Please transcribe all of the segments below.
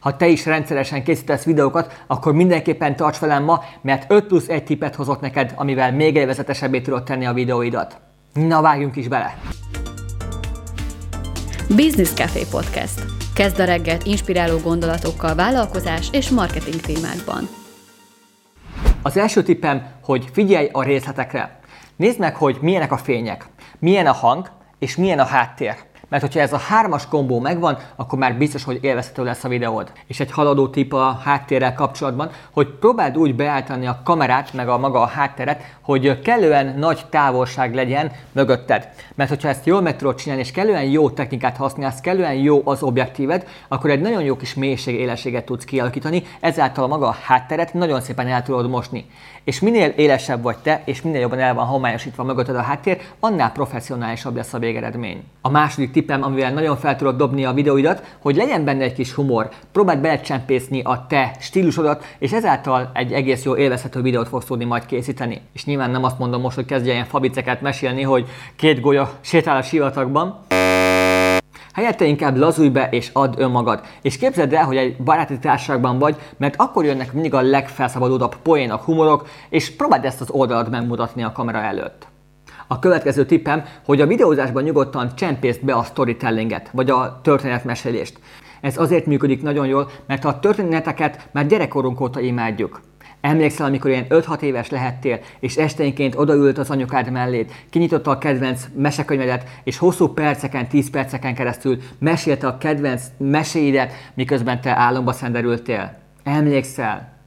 Ha te is rendszeresen készítesz videókat, akkor mindenképpen tarts velem ma, mert 5 plusz 1 tippet hozok neked, amivel még élvezetesebbé tudod tenni a videóidat. Na vágjunk is bele! Business Café Podcast. Kezd a reggelt inspiráló gondolatokkal vállalkozás és marketing témákban. Az első tippem, hogy figyelj a részletekre. Nézd meg, hogy milyenek a fények, milyen a hang, és milyen a háttér mert hogyha ez a hármas kombó megvan, akkor már biztos, hogy élvezhető lesz a videód. És egy haladó tip a háttérrel kapcsolatban, hogy próbáld úgy beállítani a kamerát, meg a maga a hátteret, hogy kellően nagy távolság legyen mögötted. Mert hogyha ezt jól meg tudod csinálni, és kellően jó technikát használsz, kellően jó az objektíved, akkor egy nagyon jó kis mélység élességet tudsz kialakítani, ezáltal maga a hátteret nagyon szépen el tudod mosni. És minél élesebb vagy te, és minél jobban el van homályosítva mögötted a háttér, annál professzionálisabb lesz a végeredmény. A második tippem, amivel nagyon fel tudod dobni a videóidat, hogy legyen benne egy kis humor. Próbáld belecsempészni a te stílusodat, és ezáltal egy egész jó élvezhető videót fogsz tudni majd készíteni. És nyilván nem azt mondom most, hogy kezdje ilyen fabiceket mesélni, hogy két golya sétál a sivatagban, Helyette inkább lazulj be és add önmagad. És képzeld el, hogy egy baráti társaságban vagy, mert akkor jönnek mindig a legfelszabadultabb poénok, humorok, és próbáld ezt az oldalad megmutatni a kamera előtt. A következő tippem, hogy a videózásban nyugodtan csempészt be a storytellinget, vagy a történetmesélést. Ez azért működik nagyon jól, mert a történeteket már gyerekkorunk óta imádjuk. Emlékszel, amikor ilyen 5-6 éves lehettél, és esténként odaült az anyukád melléd, kinyitotta a kedvenc mesekönyvedet, és hosszú perceken, 10 perceken keresztül mesélte a kedvenc meséidet, miközben te álomba szenderültél. Emlékszel?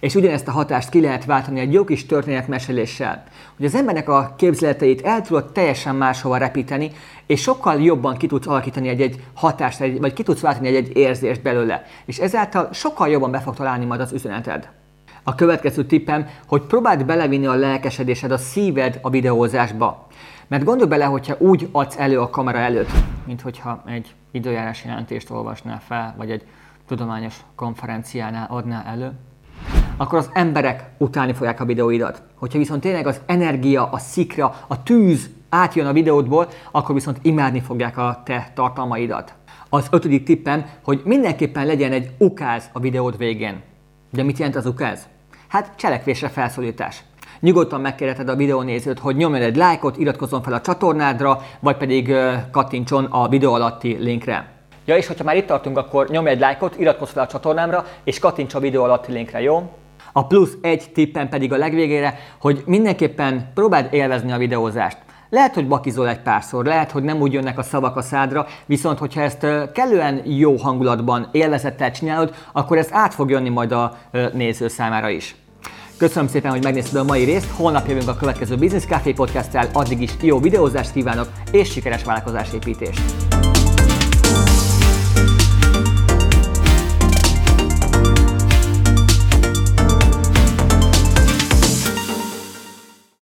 És ugyanezt a hatást ki lehet váltani egy jó kis történetmeséléssel, hogy az embernek a képzeleteit el tudod teljesen máshova repíteni, és sokkal jobban ki tudsz alakítani egy-egy hatást, vagy ki tudsz váltani egy-egy érzést belőle. És ezáltal sokkal jobban be fog találni majd az üzeneted. A következő tippem, hogy próbáld belevinni a lelkesedésed, a szíved a videózásba. Mert gondolj bele, hogyha úgy adsz elő a kamera előtt, mint hogyha egy időjárás jelentést olvasnál fel, vagy egy tudományos konferenciánál adnál elő, akkor az emberek utálni fogják a videóidat. Hogyha viszont tényleg az energia, a szikra, a tűz átjön a videódból, akkor viszont imádni fogják a te tartalmaidat. Az ötödik tippem, hogy mindenképpen legyen egy ukáz a videód végén. De mit jelent az ukáz? Hát cselekvésre felszólítás. Nyugodtan megkérheted a videónézőt, hogy nyomjon egy lájkot, iratkozzon fel a csatornádra, vagy pedig kattintson a videó alatti linkre. Ja, és hogyha már itt tartunk, akkor nyomj egy lájkot, iratkozz fel a csatornámra, és kattints a videó alatti linkre, jó? A plusz egy tippen pedig a legvégére, hogy mindenképpen próbáld élvezni a videózást. Lehet, hogy bakizol egy párszor, lehet, hogy nem úgy jönnek a szavak a szádra, viszont hogyha ezt kellően jó hangulatban, élvezettel csinálod, akkor ez át fog jönni majd a néző számára is. Köszönöm szépen, hogy megnézted a mai részt, holnap jövünk a következő Business Café podcast addig is jó videózást kívánok és sikeres vállalkozásépítést!